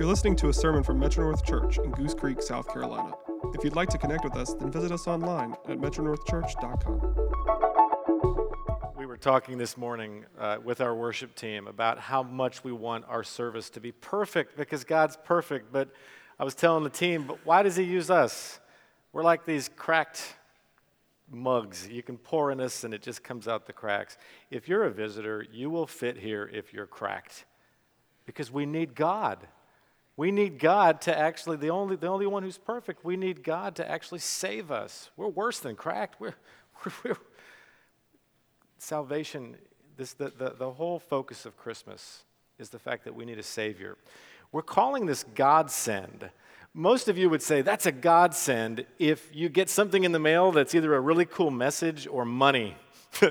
You're listening to a sermon from Metro North Church in Goose Creek, South Carolina. If you'd like to connect with us, then visit us online at metronorthchurch.com. We were talking this morning uh, with our worship team about how much we want our service to be perfect because God's perfect. But I was telling the team, but why does He use us? We're like these cracked mugs. You can pour in us and it just comes out the cracks. If you're a visitor, you will fit here if you're cracked because we need God. We need God to actually, the only, the only one who's perfect, we need God to actually save us. We're worse than cracked. We're, we're, we're salvation, this, the, the, the whole focus of Christmas is the fact that we need a Savior. We're calling this godsend. Most of you would say that's a godsend if you get something in the mail that's either a really cool message or money.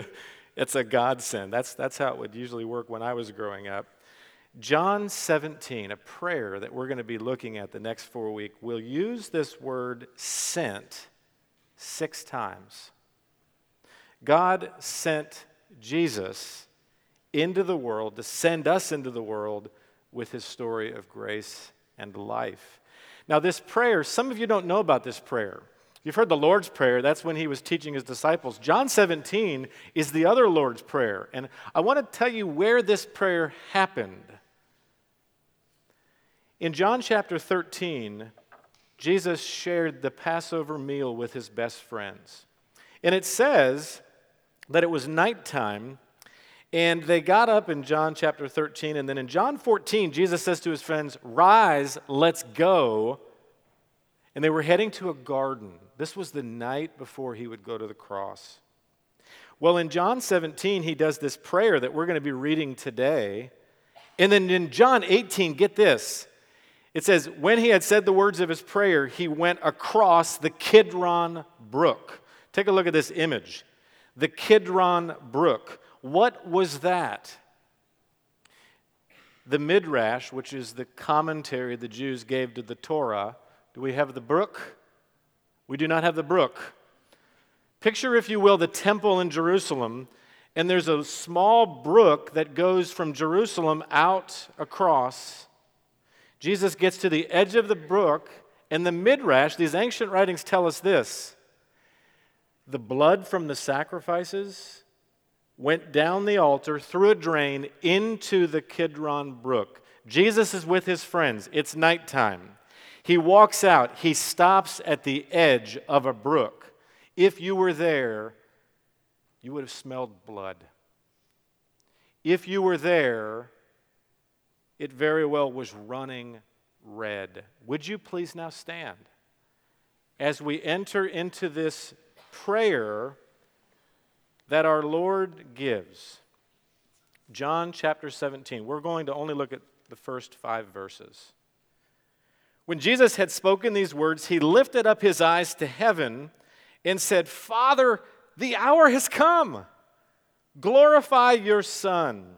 it's a godsend. That's, that's how it would usually work when I was growing up. John 17, a prayer that we're going to be looking at the next four weeks, will use this word sent six times. God sent Jesus into the world to send us into the world with his story of grace and life. Now, this prayer, some of you don't know about this prayer. You've heard the Lord's Prayer, that's when he was teaching his disciples. John 17 is the other Lord's Prayer. And I want to tell you where this prayer happened. In John chapter 13, Jesus shared the Passover meal with his best friends. And it says that it was nighttime, and they got up in John chapter 13. And then in John 14, Jesus says to his friends, Rise, let's go. And they were heading to a garden. This was the night before he would go to the cross. Well, in John 17, he does this prayer that we're going to be reading today. And then in John 18, get this it says, When he had said the words of his prayer, he went across the Kidron Brook. Take a look at this image. The Kidron Brook. What was that? The Midrash, which is the commentary the Jews gave to the Torah. Do we have the brook? We do not have the brook. Picture, if you will, the temple in Jerusalem, and there's a small brook that goes from Jerusalem out across Jesus gets to the edge of the brook, and the Midrash, these ancient writings tell us this the blood from the sacrifices went down the altar through a drain into the Kidron Brook. Jesus is with his friends. It's nighttime. He walks out. He stops at the edge of a brook. If you were there, you would have smelled blood. If you were there, it very well was running red. Would you please now stand? As we enter into this prayer that our Lord gives, John chapter 17, we're going to only look at the first five verses. When Jesus had spoken these words, he lifted up his eyes to heaven and said, Father, the hour has come. Glorify your Son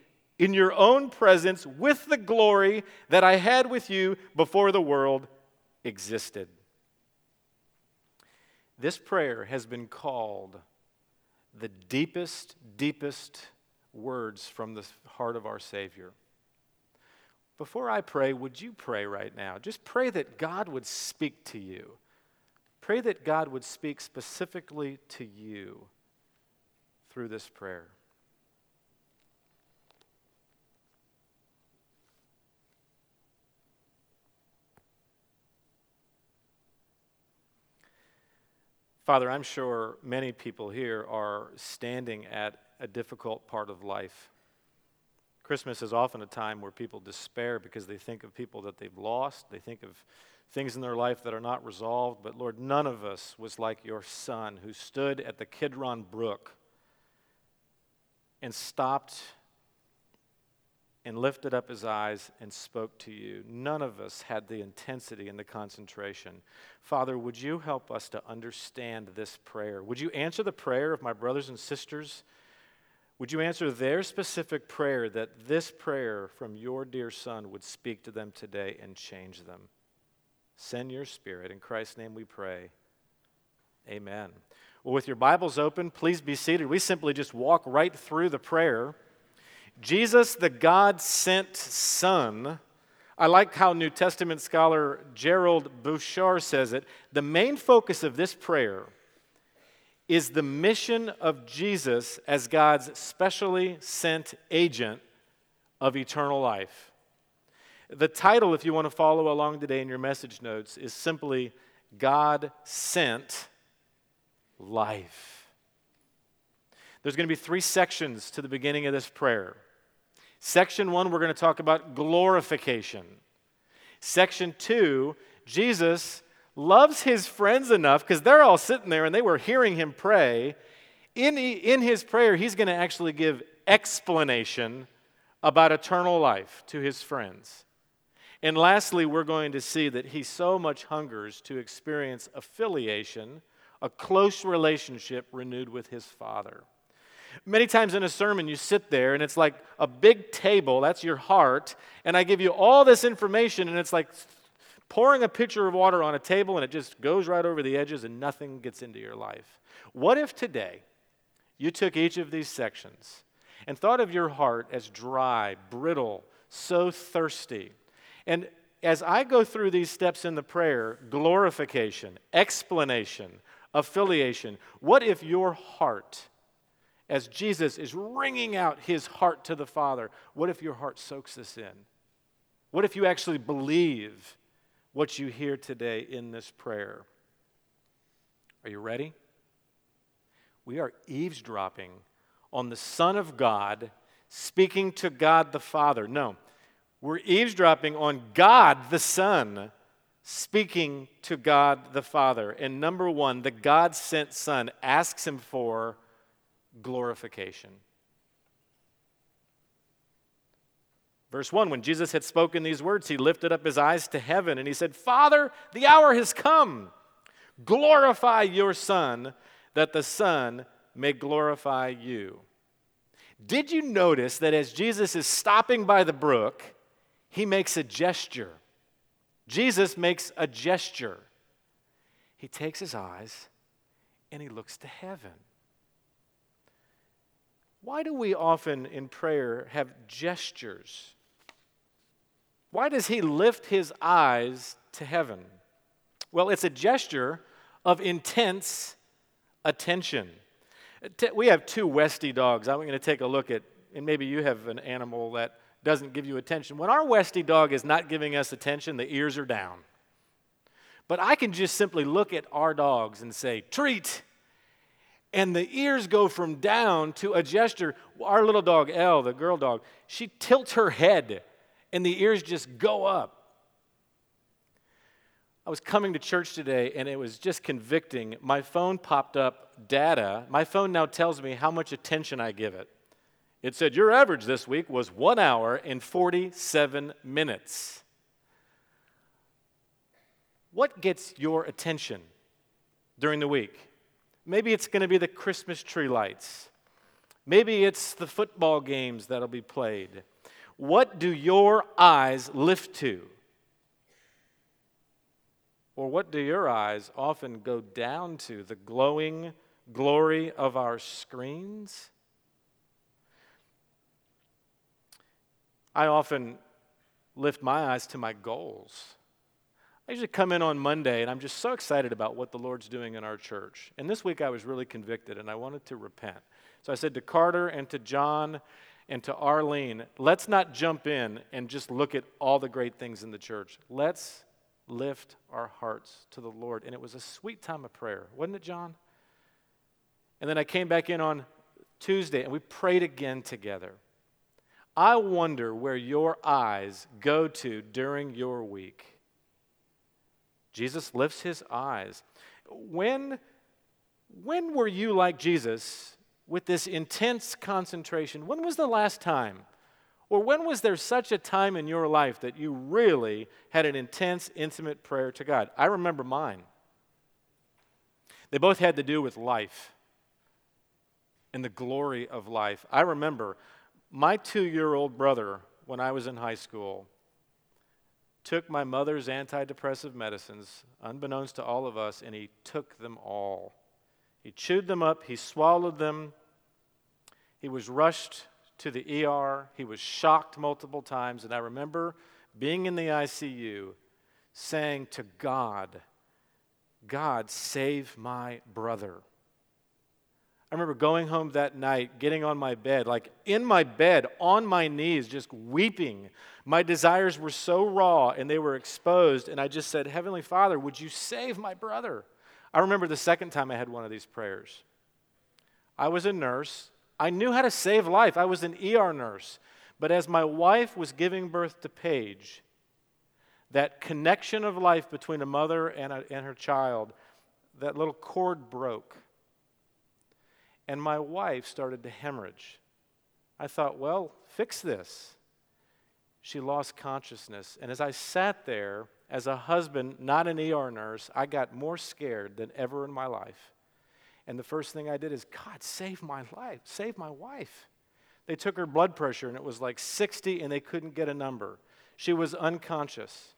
in your own presence with the glory that I had with you before the world existed. This prayer has been called the deepest, deepest words from the heart of our Savior. Before I pray, would you pray right now? Just pray that God would speak to you. Pray that God would speak specifically to you through this prayer. Father, I'm sure many people here are standing at a difficult part of life. Christmas is often a time where people despair because they think of people that they've lost. They think of things in their life that are not resolved. But Lord, none of us was like your son who stood at the Kidron Brook and stopped and lifted up his eyes and spoke to you. None of us had the intensity and the concentration. Father, would you help us to understand this prayer? Would you answer the prayer of my brothers and sisters? Would you answer their specific prayer that this prayer from your dear Son would speak to them today and change them? Send your Spirit. In Christ's name we pray. Amen. Well, with your Bibles open, please be seated. We simply just walk right through the prayer. Jesus, the God sent Son, I like how New Testament scholar Gerald Borchert says it. The main focus of this prayer is the mission of Jesus as God's specially sent agent of eternal life. The title, if you want to follow along today in your message notes, is simply God Sent Life. There's going to be three sections to the beginning of this prayer. Section one, we're going to talk about glorification. Section two, Jesus loves his friends enough because they're all sitting there and they were hearing him pray. In, in his prayer, he's going to actually give explanation about eternal life to his friends. And lastly, we're going to see that he so much hungers to experience affiliation, a close relationship renewed with his Father. Many times in a sermon, you sit there and it's like a big table, that's your heart, and I give you all this information, and it's like pouring a pitcher of water on a table and it just goes right over the edges and nothing gets into your life. What if today you took each of these sections and thought of your heart as dry, brittle, so thirsty? And as I go through these steps in the prayer glorification, explanation, affiliation what if your heart as Jesus is wringing out his heart to the Father, what if your heart soaks this in? What if you actually believe what you hear today in this prayer? Are you ready? We are eavesdropping on the Son of God speaking to God the Father. No, we're eavesdropping on God the Son speaking to God the Father. And number one, the God sent Son asks him for glorification. Verse 1 When Jesus had spoken these words, he lifted up his eyes to heaven and he said, Father, the hour has come. Glorify your Son, that the Son may glorify you. Did you notice that as Jesus is stopping by the brook, he makes a gesture? Jesus makes a gesture. He takes his eyes and he looks to heaven. Why do we often in prayer have gestures? Why does he lift his eyes to heaven? Well, it's a gesture of intense attention. We have two Westie dogs. I'm going to take a look at, and maybe you have an animal that doesn't give you attention. When our Westie dog is not giving us attention, the ears are down. But I can just simply look at our dogs and say, treat and the ears go from down to a gesture. Our little dog, Elle, the girl dog, she tilts her head and the ears just go up. I was coming to church today and it was just convicting. My phone popped up data. My phone now tells me how much attention I give it. It said, Your average this week was one hour and 47 minutes. What gets your attention during the week? Maybe it's going to be the Christmas tree lights. Maybe it's the football games that'll be played. What do your eyes lift to? Or what do your eyes often go down to? The glowing glory of our screens? I often lift my eyes to my goals. I usually come in on Monday and I'm just so excited about what the Lord's doing in our church. And this week I was really convicted and I wanted to repent. So I said to Carter and to John and to Arlene, let's not jump in and just look at all the great things in the church. Let's lift our hearts to the Lord. And it was a sweet time of prayer, wasn't it, John? And then I came back in on Tuesday and we prayed again together. I wonder where your eyes go to during your week. Jesus lifts his eyes. When, when were you like Jesus with this intense concentration? When was the last time Or when was there such a time in your life that you really had an intense, intimate prayer to God? I remember mine. They both had to do with life and the glory of life. I remember my two year old brother, when I was in high school, took my mother's antidepressive medicines, unbeknownst to all of us, and he took them all. He chewed them up, he swallowed them, he was rushed to the ER, he was shocked multiple times, and I remember being in the ICU saying to God, God, save my brother. I remember going home that night, getting on my bed, like in my bed, on my knees, just weeping. My desires were so raw and they were exposed, and I just said, Heavenly Father, would you save my brother? I remember the second time I had one of these prayers. I was a nurse. I knew how to save life. I was an ER nurse. But as my wife was giving birth to Paige, that connection of life between a mother and, a, and her child, that little cord broke and my wife started to hemorrhage. I thought, well, fix this. She lost consciousness. And as I sat there as a husband, not an ER nurse, I got more scared than ever in my life. And the first thing I did is, God, save my life, save my wife. They took her blood pressure and it was like 60 and they couldn't get a number. She was unconscious.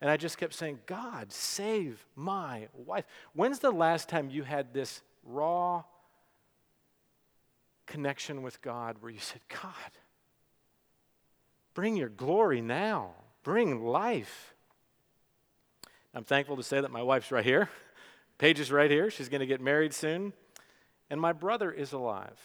And I just kept saying, God, save my wife. When's the last time you had this raw, connection with God where you said, God, bring your glory now, bring life. I'm thankful to say that my wife's right here. Paige is right here. She's going to get married soon. And my brother is alive.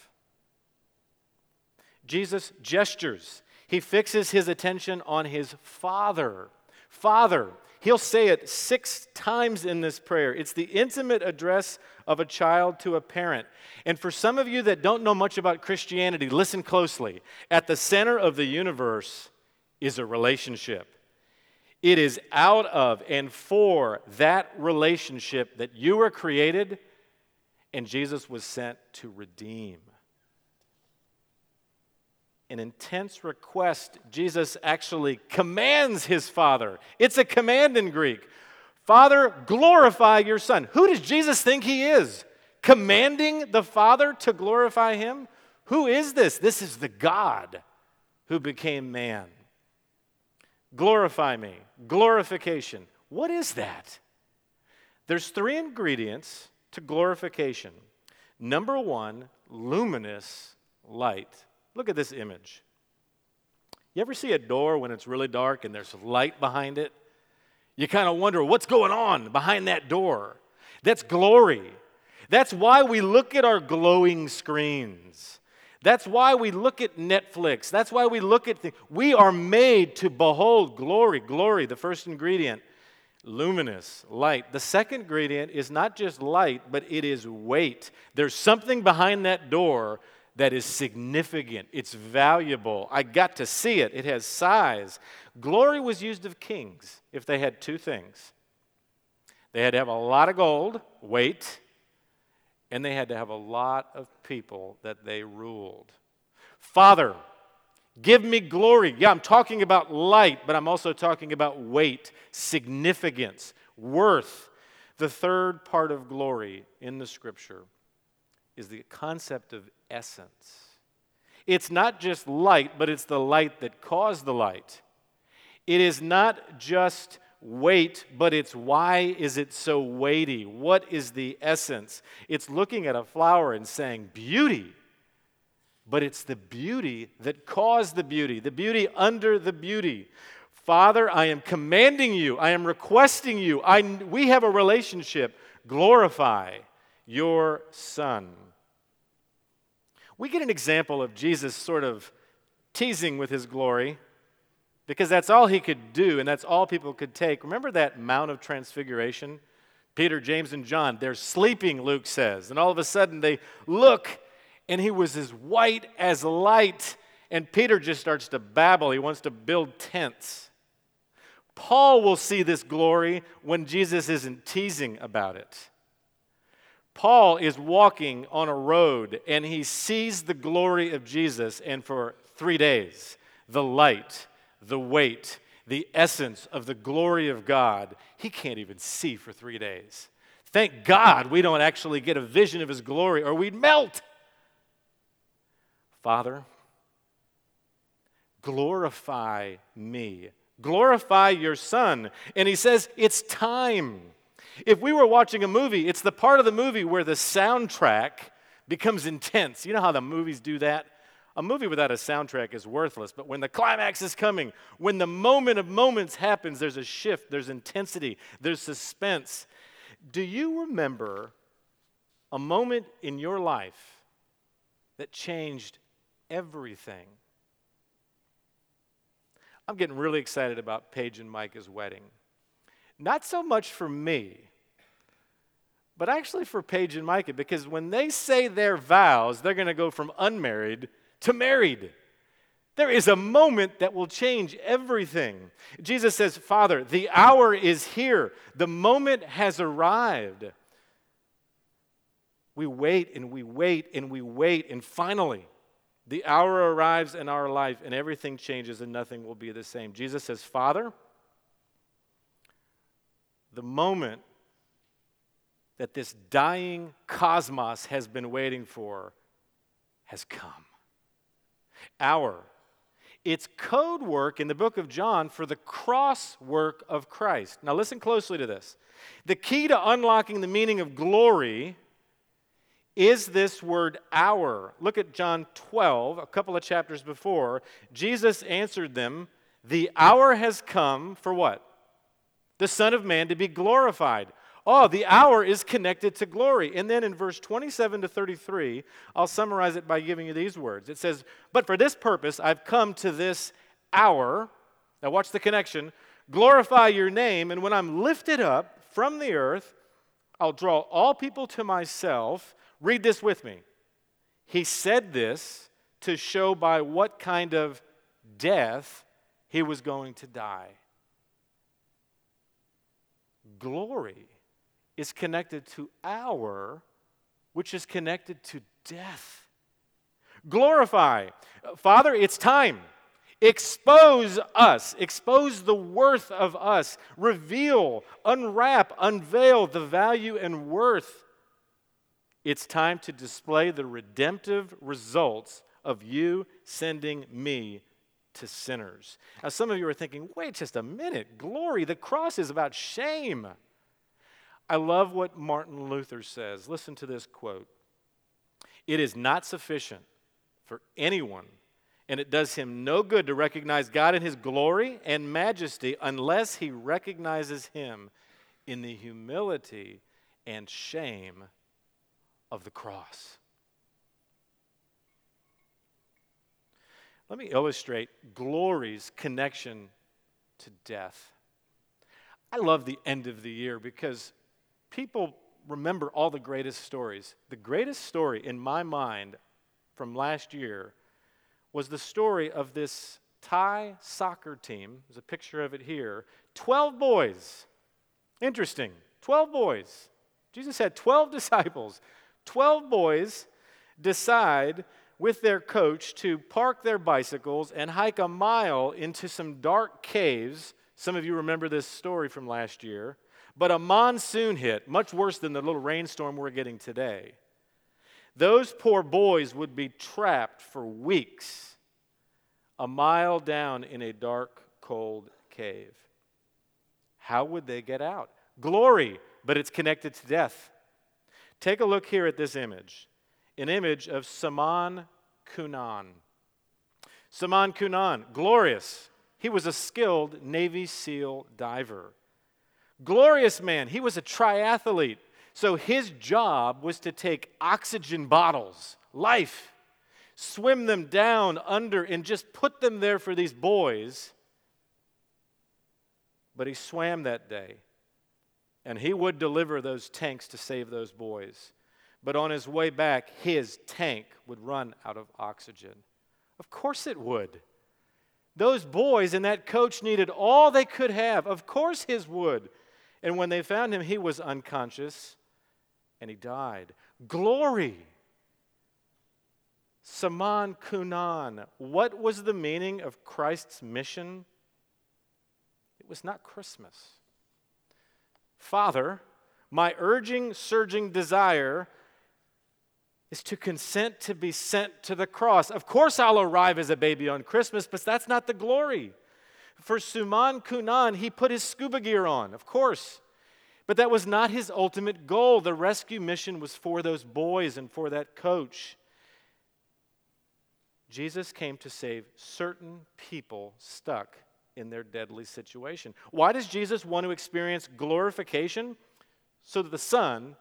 Jesus gestures. He fixes his attention on his Father. Father. He'll say it six times in this prayer. It's the intimate address of a child to a parent. And for some of you that don't know much about Christianity, listen closely. At the center of the universe is a relationship. It is out of and for that relationship that you were created and Jesus was sent to redeem. An intense request, Jesus actually commands his Father. It's a command in Greek. Father, glorify your Son. Who does Jesus think he is? Commanding the Father to glorify him? Who is this? This is the God who became man. Glorify me. Glorification. What is that? There's three ingredients to glorification. Number one, luminous light. Look at this image. You ever see a door when it's really dark and there's light behind it? You kind of wonder what's going on behind that door. That's glory. That's why we look at our glowing screens. That's why we look at Netflix. That's why we look at things. We are made to behold glory, glory, the first ingredient, luminous, light. The second ingredient is not just light, but it is weight. There's something behind that door that is significant, it's valuable. I got to see it, it has size. Glory was used of kings if they had two things they had to have a lot of gold, weight, and they had to have a lot of people that they ruled. Father, give me glory. Yeah, I'm talking about light, but I'm also talking about weight, significance, worth. The third part of glory in the scripture is the concept of essence. It's not just light, but it's the light that caused the light. It is not just weight, but it's why is it so weighty? What is the essence? It's looking at a flower and saying, beauty. But it's the beauty that caused the beauty, the beauty under the beauty. Father, I am commanding you, I am requesting you, I, we have a relationship. Glorify your Son. We get an example of Jesus sort of teasing with his glory because that's all he could do and that's all people could take. Remember that Mount of Transfiguration? Peter, James, and John, they're sleeping, Luke says. And all of a sudden they look and he was as white as light. And Peter just starts to babble. He wants to build tents. Paul will see this glory when Jesus isn't teasing about it. Paul is walking on a road and he sees the glory of Jesus, and for three days, the light, the weight, the essence of the glory of God, he can't even see for three days. Thank God we don't actually get a vision of his glory or we'd melt. Father, glorify me. Glorify your son. And he says, it's time. If we were watching a movie, it's the part of the movie where the soundtrack becomes intense. You know how the movies do that? A movie without a soundtrack is worthless, but when the climax is coming, when the moment of moments happens, there's a shift, there's intensity, there's suspense. Do you remember a moment in your life that changed everything? I'm getting really excited about Paige and Micah's wedding. Not so much for me, but actually for Paige and Micah, because when they say their vows, they're going to go from unmarried to married. There is a moment that will change everything. Jesus says, Father, the hour is here, the moment has arrived. We wait and we wait and we wait, and finally, the hour arrives in our life and everything changes and nothing will be the same. Jesus says, Father, the moment that this dying cosmos has been waiting for has come. Hour. It's code work in the book of John for the cross work of Christ. Now, listen closely to this. The key to unlocking the meaning of glory is this word hour. Look at John 12, a couple of chapters before. Jesus answered them, The hour has come for what? The Son of Man to be glorified. Oh, the hour is connected to glory. And then in verse 27 to 33, I'll summarize it by giving you these words. It says, But for this purpose I've come to this hour. Now, watch the connection. Glorify your name, and when I'm lifted up from the earth, I'll draw all people to myself. Read this with me. He said this to show by what kind of death he was going to die. Glory is connected to hour, which is connected to death. Glorify. Father, it's time. Expose us, expose the worth of us, reveal, unwrap, unveil the value and worth it's time to display the redemptive results of you sending me to sinners. Now, some of you are thinking, wait just a minute, glory, the cross is about shame. I love what Martin Luther says. Listen to this quote It is not sufficient for anyone, and it does him no good to recognize God in his glory and majesty unless he recognizes him in the humility and shame of the cross. Let me illustrate glory's connection to death. I love the end of the year because people remember all the greatest stories. The greatest story in my mind from last year was the story of this Thai soccer team. There's a picture of it here. 12 boys. Interesting. 12 boys. Jesus had 12 disciples 12 boys decide with their coach to park their bicycles and hike a mile into some dark caves. Some of you remember this story from last year. But a monsoon hit, much worse than the little rainstorm we're getting today. Those poor boys would be trapped for weeks a mile down in a dark, cold cave. How would they get out? Glory, but it's connected to death. Take a look here at this image an image of Saman Kunan. Saman Kunan, glorious. He was a skilled Navy SEAL diver. Glorious man. He was a triathlete. So his job was to take oxygen bottles, life, swim them down under, and just put them there for these boys. But he swam that day and he would deliver those tanks to save those boys. But on his way back, his tank would run out of oxygen. Of course it would. Those boys and that coach needed all they could have. Of course his would. And when they found him, he was unconscious and he died. Glory. Saman Kunan. What was the meaning of Christ's mission? It was not Christmas. Father, my urging, surging desire is to consent to be sent to the cross. Of course, I'll arrive as a baby on Christmas, but that's not the glory. For Saman Kunan, he put his scuba gear on, of course. But that was not his ultimate goal. The rescue mission was for those boys and for that coach. Jesus came to save certain people stuck in their deadly situation. Why does Jesus want to experience glorification? So that the Son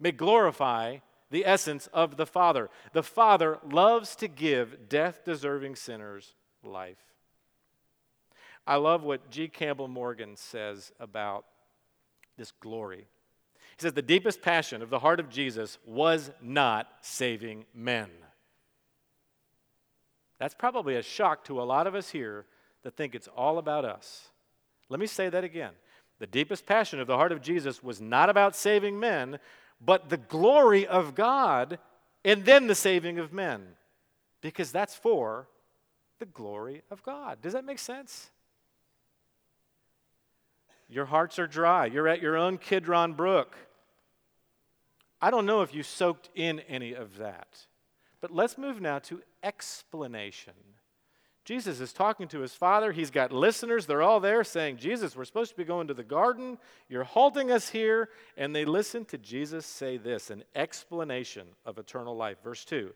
may glorify the essence of the Father. The Father loves to give death deserving sinners life. I love what G. Campbell Morgan says about this glory. He says, The deepest passion of the heart of Jesus was not saving men. That's probably a shock to a lot of us here that think it's all about us. Let me say that again. The deepest passion of the heart of Jesus was not about saving men, but the glory of God and then the saving of men, because that's for the glory of God. Does that make sense? Your hearts are dry. You're at your own Kidron Brook. I don't know if you soaked in any of that. But let's move now to explanation. Jesus is talking to his father. He's got listeners. They're all there saying, Jesus, we're supposed to be going to the garden. You're halting us here. And they listen to Jesus say this an explanation of eternal life. Verse 2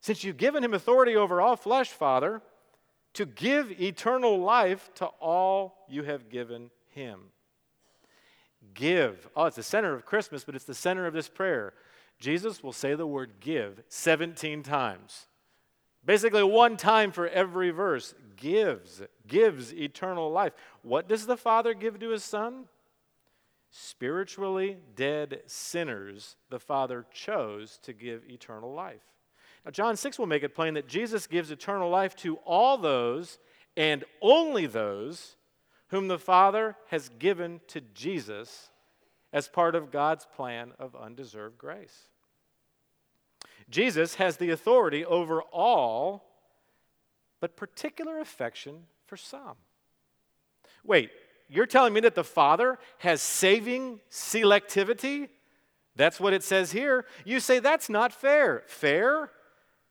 Since you've given him authority over all flesh, Father, to give eternal life to all you have given him. Give. Oh, it's the center of Christmas, but it's the center of this prayer. Jesus will say the word give 17 times. Basically, one time for every verse. Gives, gives eternal life. What does the Father give to his Son? Spiritually dead sinners, the Father chose to give eternal life. Now, John 6 will make it plain that Jesus gives eternal life to all those and only those whom the Father has given to Jesus as part of God's plan of undeserved grace. Jesus has the authority over all, but particular affection for some. Wait, you're telling me that the Father has saving selectivity? That's what it says here. You say that's not fair. Fair?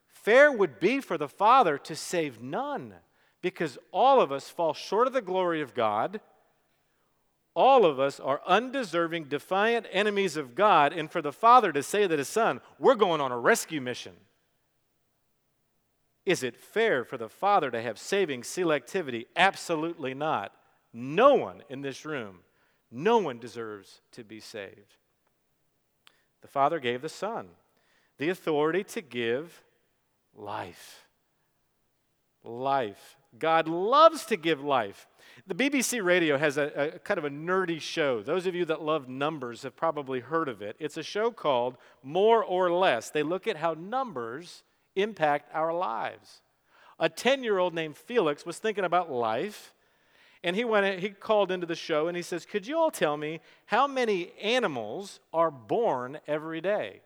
Fair would be for the Father to save none, because all of us fall short of the glory of God all of us are undeserving, defiant enemies of God, and for the Father to say that his Son, we're going on a rescue mission. Is it fair for the Father to have saving selectivity? Absolutely not. No one in this room, no one deserves to be saved. The Father gave the Son the authority to give life. Life. God loves to give life. The BBC radio has a, a, kind of a nerdy show. Those of you that love numbers have probably heard of it. It's a show called More or Less. They look at how numbers impact our lives. A 10 year old named Felix was thinking about life, and he, went, he called into the show and he says, Could you all tell me how many animals are born every day?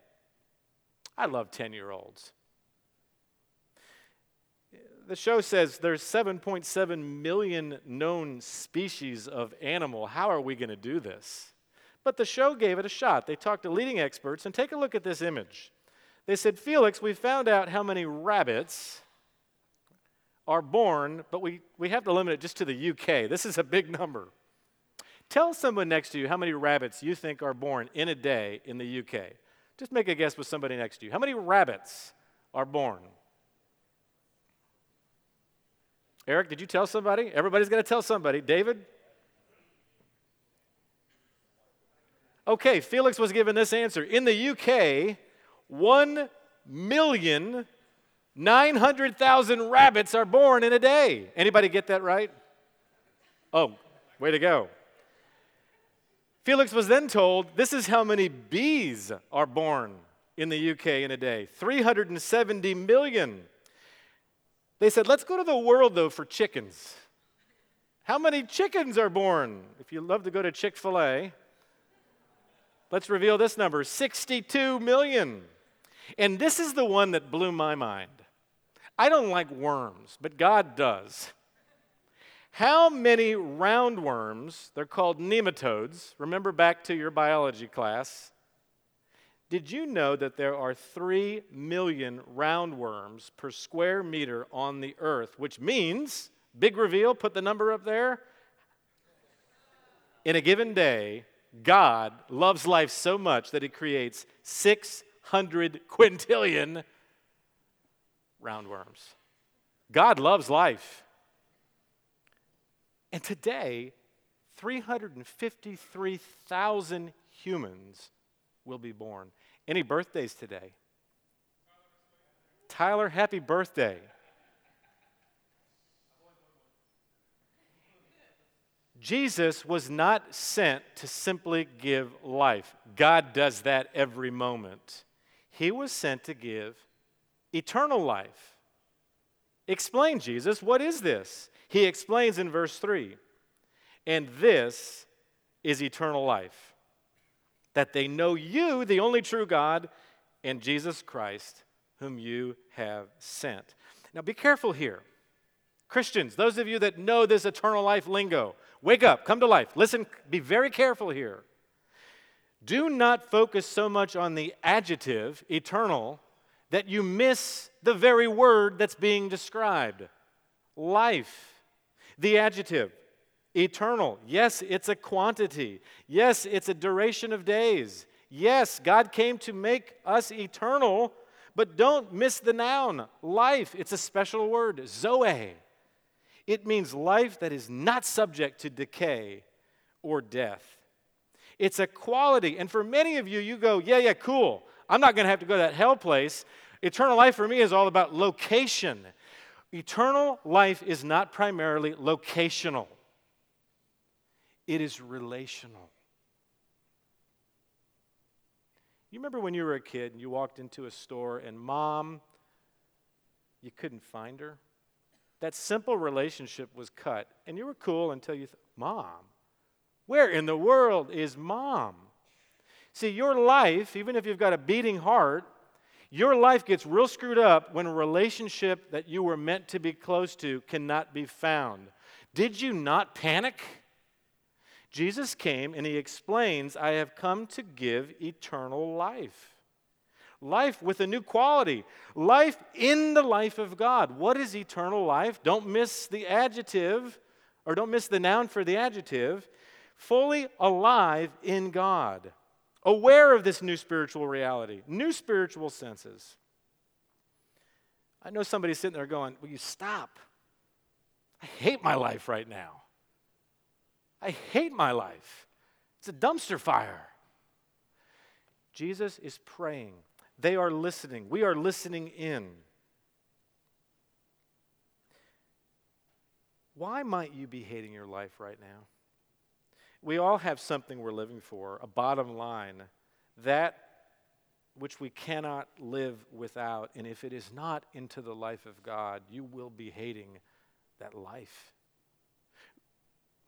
I love 10 year olds the show says there's 7.7 million known species of animal. How are we going to do this? But the show gave it a shot. They talked to leading experts, and take a look at this image. They said, Felix, we found out how many rabbits are born, but we, we have to limit it just to the UK. This is a big number. Tell someone next to you how many rabbits you think are born in a day in the UK. Just make a guess with somebody next to you. How many rabbits are born? Eric, did you tell somebody? Everybody's going to tell somebody. David? Okay, Felix was given this answer. In the UK, 1 million 900,000 rabbits are born in a day. Anybody get that right? Oh, way to go. Felix was then told this is how many bees are born in the UK in a day 370 million. They said, let's go to the world, though, for chickens. How many chickens are born? If you love to go to Chick fil A, let's reveal this number 62 million. And this is the one that blew my mind. I don't like worms, but God does. How many roundworms, they're called nematodes, remember back to your biology class? Did you know that there are 3 million roundworms per square meter on the earth, which means, big reveal, put the number up there. In a given day, God loves life so much that he creates 600 quintillion roundworms. God loves life. And today, 353,000 humans will be born. Any birthdays today? Tyler, happy birthday. Jesus was not sent to simply give life. God does that every moment. He was sent to give eternal life. Explain, Jesus, what is this? He explains in verse 3 And this is eternal life, that they know you, the only true God, and Jesus Christ, whom you have sent. Now be careful here. Christians, those of you that know this eternal life lingo, wake up, come to life. Listen, be very careful here. Do not focus so much on the adjective, eternal, that you miss the very word that's being described life. The adjective, eternal. Yes, it's a quantity. Yes, it's a duration of days. Yes, God came to make us eternal, but don't miss the noun, life. It's a special word, zoe. It means life that is not subject to decay or death. It's a quality. And for many of you, you go, yeah, yeah, cool. I'm not going to have to go to that hell place. Eternal life for me is all about location. Eternal life is not primarily locational, it is relational. You remember when you were a kid and you walked into a store and mom, you couldn't find her? That simple relationship was cut, and you were cool until you thought, Mom, where in the world is mom? See, your life, even if you've got a beating heart, your life gets real screwed up when a relationship that you were meant to be close to cannot be found. Did you not panic? Jesus came and he explains, I have come to give eternal life. Life with a new quality. Life in the life of God. What is eternal life? Don't miss the adjective, or don't miss the noun for the adjective. Fully alive in God aware of this new spiritual reality, new spiritual senses. I know somebody sitting there going, Will you stop? I hate my life right now. I hate my life. It's a dumpster fire. Jesus is praying. They are listening. We are listening in. Why might you be hating your life right now? We all have something we're living for, a bottom line, that which we cannot live without. And if it is not into the life of God, you will be hating that life.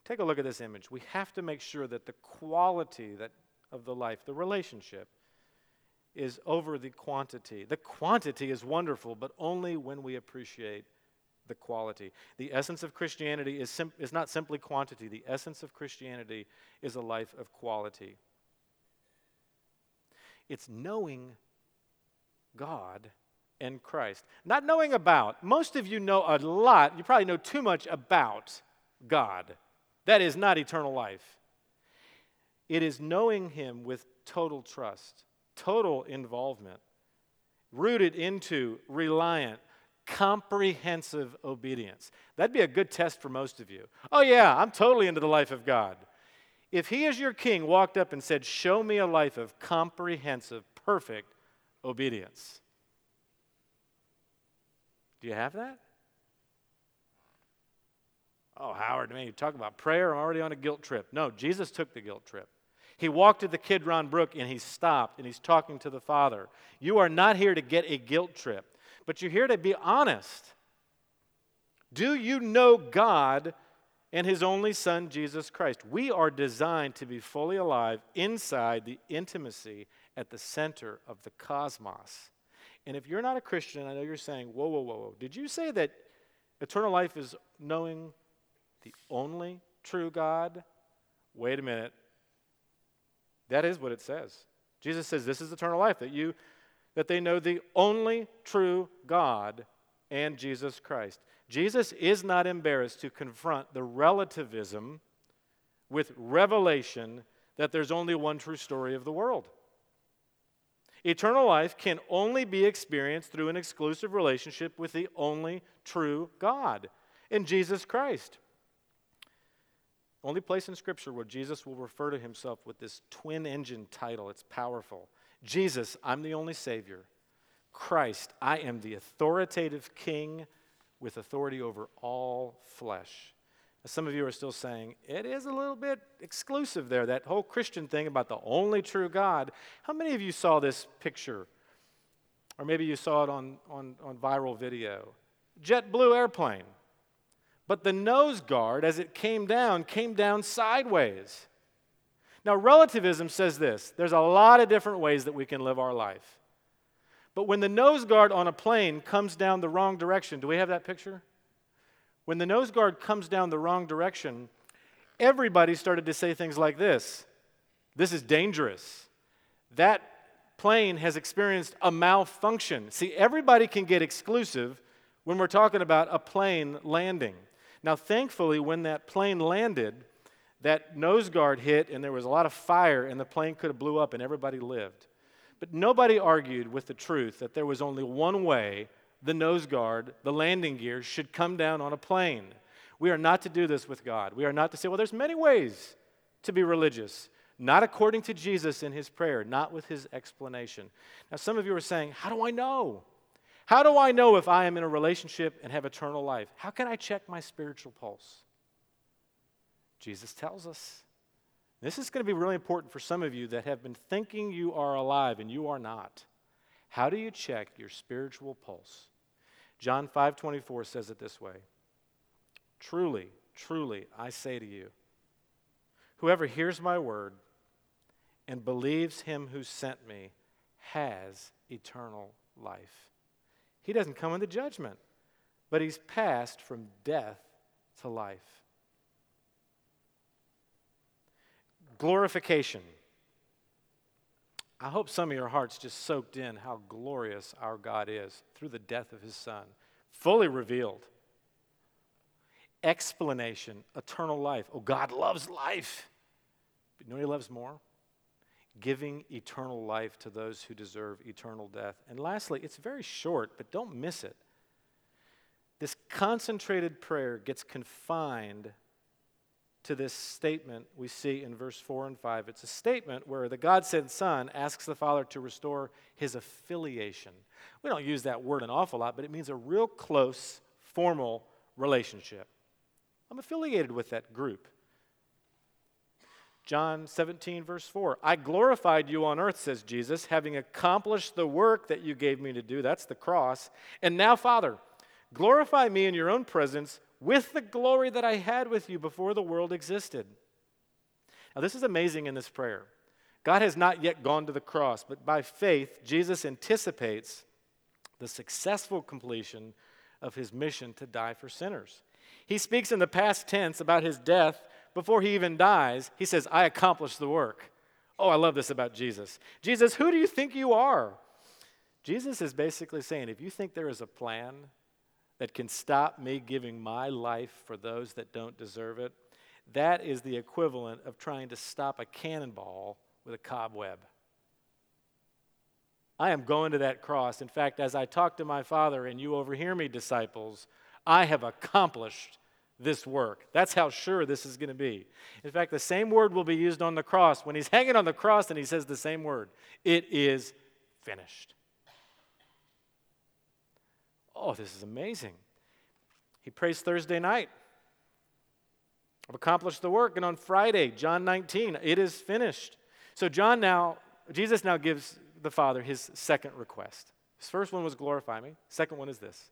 Take a look at this image. We have to make sure that the quality that, of the life, the relationship, is over the quantity. The quantity is wonderful, but only when we appreciate the quality. The essence of Christianity is, sim- is not simply quantity, the essence of Christianity is a life of quality. It's knowing God and Christ. Not knowing about. Most of you know a lot, you probably know too much about God. That is not eternal life. It is knowing Him with total trust, total involvement, rooted into, reliant, comprehensive obedience. That'd be a good test for most of you. Oh, yeah, I'm totally into the life of God. If he, as your king, walked up and said, Show me a life of comprehensive, perfect obedience, do you have that? Oh, Howard, man, you talk about prayer. I'm already on a guilt trip. No, Jesus took the guilt trip. He walked to the Kidron Brook and he stopped and he's talking to the Father. You are not here to get a guilt trip but you're here to be honest. Do you know God and His only Son, Jesus Christ? We are designed to be fully alive inside the intimacy at the center of the cosmos. And if you're not a Christian, I know you're saying, whoa, whoa, whoa, whoa. Did you say that eternal life is knowing the only true God? Wait a minute. That is what it says. Jesus says this is eternal life, that you that they know the only true God and Jesus Christ. Jesus is not embarrassed to confront the relativism with revelation that there's only one true story of the world. Eternal life can only be experienced through an exclusive relationship with the only true God in Jesus Christ. Only place in Scripture where Jesus will refer to himself with this twin engine title. It's powerful. Jesus, I'm the only Savior. Christ, I am the authoritative King with authority over all flesh. Some of you are still saying, it is a little bit exclusive there, that whole Christian thing about the only true God. How many of you saw this picture? Or maybe you saw it on, on, on viral video. JetBlue airplane. But the nose guard, as it came down, came down sideways. Now, relativism says this there's a lot of different ways that we can live our life. But when the nose guard on a plane comes down the wrong direction, do we have that picture? When the nose guard comes down the wrong direction, everybody started to say things like this This is dangerous. That plane has experienced a malfunction. See, everybody can get exclusive when we're talking about a plane landing. Now, thankfully, when that plane landed, that nose guard hit and there was a lot of fire and the plane could have blew up and everybody lived. But nobody argued with the truth that there was only one way the nose guard, the landing gear, should come down on a plane. We are not to do this with God. We are not to say, well, there's many ways to be religious. Not according to Jesus in his prayer, not with his explanation. Now, some of you are saying, How do I know? How do I know if I am in a relationship and have eternal life? How can I check my spiritual pulse? Jesus tells us. This is going to be really important for some of you that have been thinking you are alive and you are not. How do you check your spiritual pulse? John 5:24 says it this way. Truly, truly, I say to you, whoever hears my word and believes him who sent me has eternal life. He doesn't come into judgment, but he's passed from death to life. Glorification. I hope some of your hearts just soaked in how glorious our God is through the death of his son, fully revealed. Explanation, eternal life. Oh, God loves life. But you know he loves more? Giving eternal life to those who deserve eternal death. And lastly, it's very short, but don't miss it. This concentrated prayer gets confined to this statement we see in verse 4 and 5. It's a statement where the God sent Son asks the Father to restore his affiliation. We don't use that word an awful lot, but it means a real close, formal relationship. I'm affiliated with that group. John 17, verse 4. I glorified you on earth, says Jesus, having accomplished the work that you gave me to do. That's the cross. And now, Father, glorify me in your own presence with the glory that I had with you before the world existed. Now, this is amazing in this prayer. God has not yet gone to the cross, but by faith, Jesus anticipates the successful completion of his mission to die for sinners. He speaks in the past tense about his death before he even dies. He says, I accomplished the work. Oh, I love this about Jesus. Jesus, who do you think you are? Jesus is basically saying, if you think there is a plan that can stop me giving my life for those that don't deserve it, that is the equivalent of trying to stop a cannonball with a cobweb. I am going to that cross. In fact, as I talk to my Father and you overhear me, disciples, I have accomplished this work. That's how sure this is going to be. In fact, the same word will be used on the cross. When he's hanging on the cross and he says the same word, it is finished. Oh, this is amazing. He prays Thursday night. I've accomplished the work. And on Friday, John 19, it is finished. So John now, Jesus now gives the Father his second request. His first one was glorify me. Second one is this.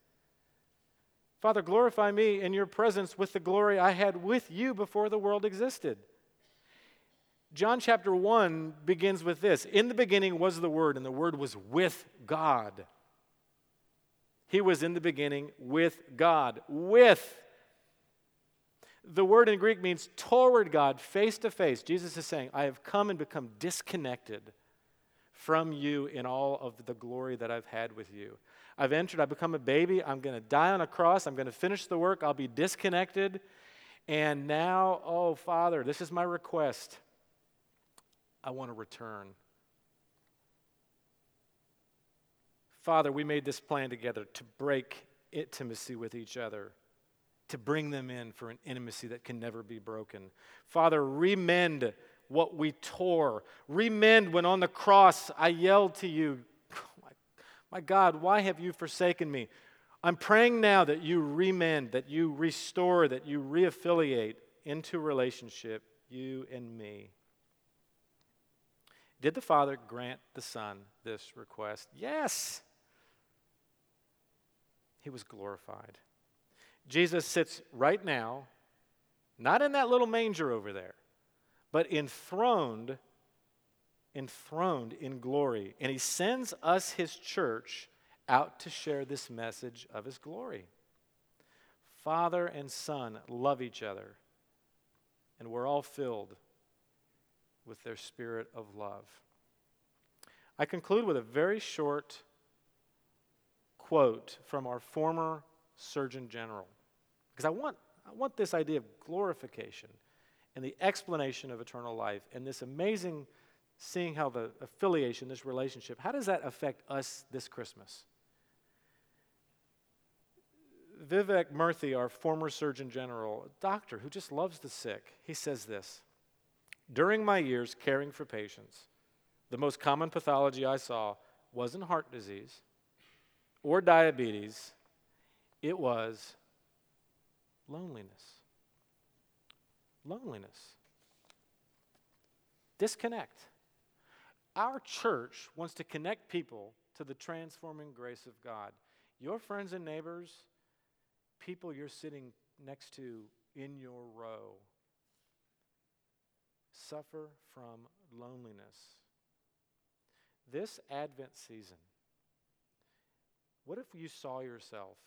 Father, glorify me in your presence with the glory I had with you before the world existed. John chapter 1 begins with this In the beginning was the Word, and the Word was with God. He was in the beginning with God. With. The word in Greek means toward God, face to face. Jesus is saying, I have come and become disconnected from you in all of the glory that I've had with you. I've entered, I've become a baby. I'm going to die on a cross. I'm going to finish the work. I'll be disconnected. And now, oh, Father, this is my request. I want to return. Father, we made this plan together to break intimacy with each other, to bring them in for an intimacy that can never be broken. Father, remend what we tore. Remend when on the cross I yelled to you, My God, why have you forsaken me? I'm praying now that you remend, that you restore, that you reaffiliate into relationship, you and me. Did the Father grant the Son this request? Yes he was glorified. Jesus sits right now, not in that little manger over there, but enthroned, enthroned in glory. And he sends us, his church, out to share this message of his glory. Father and Son love each other, and we're all filled with their spirit of love. I conclude with a very short quote from our former Surgeon General. Because I want, I want this idea of glorification and the explanation of eternal life and this amazing seeing how the affiliation, this relationship, how does that affect us this Christmas? Vivek Murthy, our former Surgeon General, a doctor who just loves the sick, he says this During my years caring for patients, the most common pathology I saw wasn't heart disease, or diabetes, it was loneliness. Loneliness. Disconnect. Our church wants to connect people to the transforming grace of God. Your friends and neighbors, people you're sitting next to in your row, suffer from loneliness. This Advent season, what if you saw yourself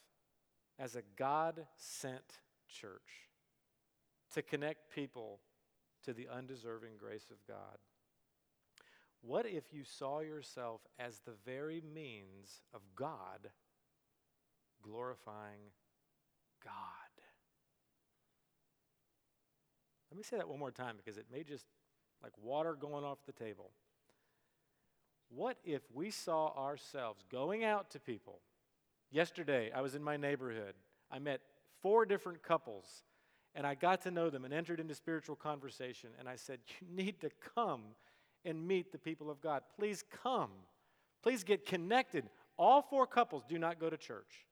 as a God sent church to connect people to the undeserving grace of God? What if you saw yourself as the very means of God glorifying God? Let me say that one more time because it may just like water going off the table. What if we saw ourselves going out to people? Yesterday, I was in my neighborhood. I met four different couples, and I got to know them and entered into spiritual conversation. And I said, You need to come and meet the people of God. Please come. Please get connected. All four couples do not go to church.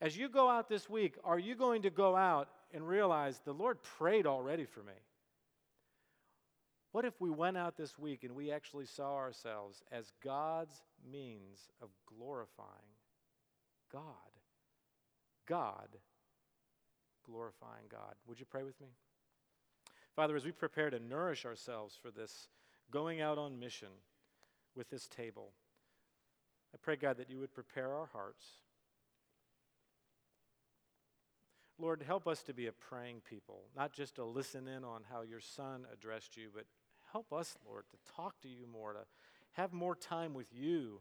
As you go out this week, are you going to go out and realize the Lord prayed already for me? What if we went out this week and we actually saw ourselves as God's means of glorifying God? God glorifying God. Would you pray with me? Father, as we prepare to nourish ourselves for this going out on mission with this table, I pray, God, that you would prepare our hearts. Lord, help us to be a praying people, not just to listen in on how your son addressed you, but Help us, Lord, to talk to you more, to have more time with you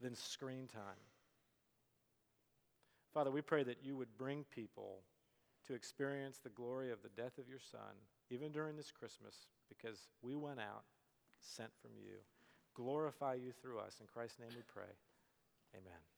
than screen time. Father, we pray that you would bring people to experience the glory of the death of your Son, even during this Christmas, because we went out sent from you. Glorify you through us. In Christ's name we pray. Amen.